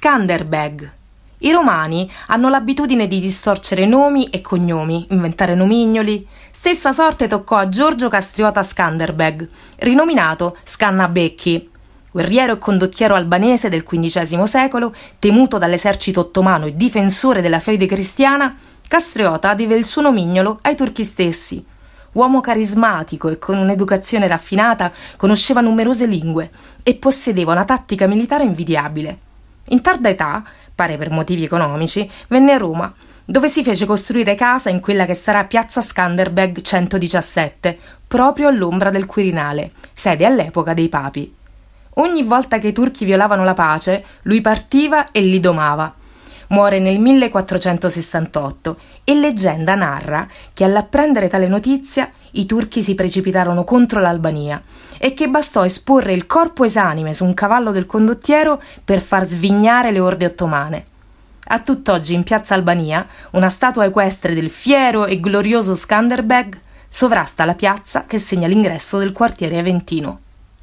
Skanderbeg. I romani hanno l'abitudine di distorcere nomi e cognomi, inventare nomignoli. Stessa sorte toccò a Giorgio Castriota Skanderbeg, rinominato Scannabecchi, guerriero e condottiero albanese del XV secolo, temuto dall'esercito ottomano e difensore della fede cristiana, Castriota deve il suo nomignolo ai turchi stessi. Uomo carismatico e con un'educazione raffinata, conosceva numerose lingue e possedeva una tattica militare invidiabile. In tarda età, pare per motivi economici, venne a Roma, dove si fece costruire casa in quella che sarà piazza Skanderbeg 117, proprio all'ombra del Quirinale, sede all'epoca dei papi. Ogni volta che i turchi violavano la pace, lui partiva e li domava, muore nel 1468 e leggenda narra che all'apprendere tale notizia i turchi si precipitarono contro l'Albania e che bastò esporre il corpo esanime su un cavallo del condottiero per far svignare le orde ottomane. A tutt'oggi in piazza Albania una statua equestre del fiero e glorioso Skanderbeg sovrasta la piazza che segna l'ingresso del quartiere aventino.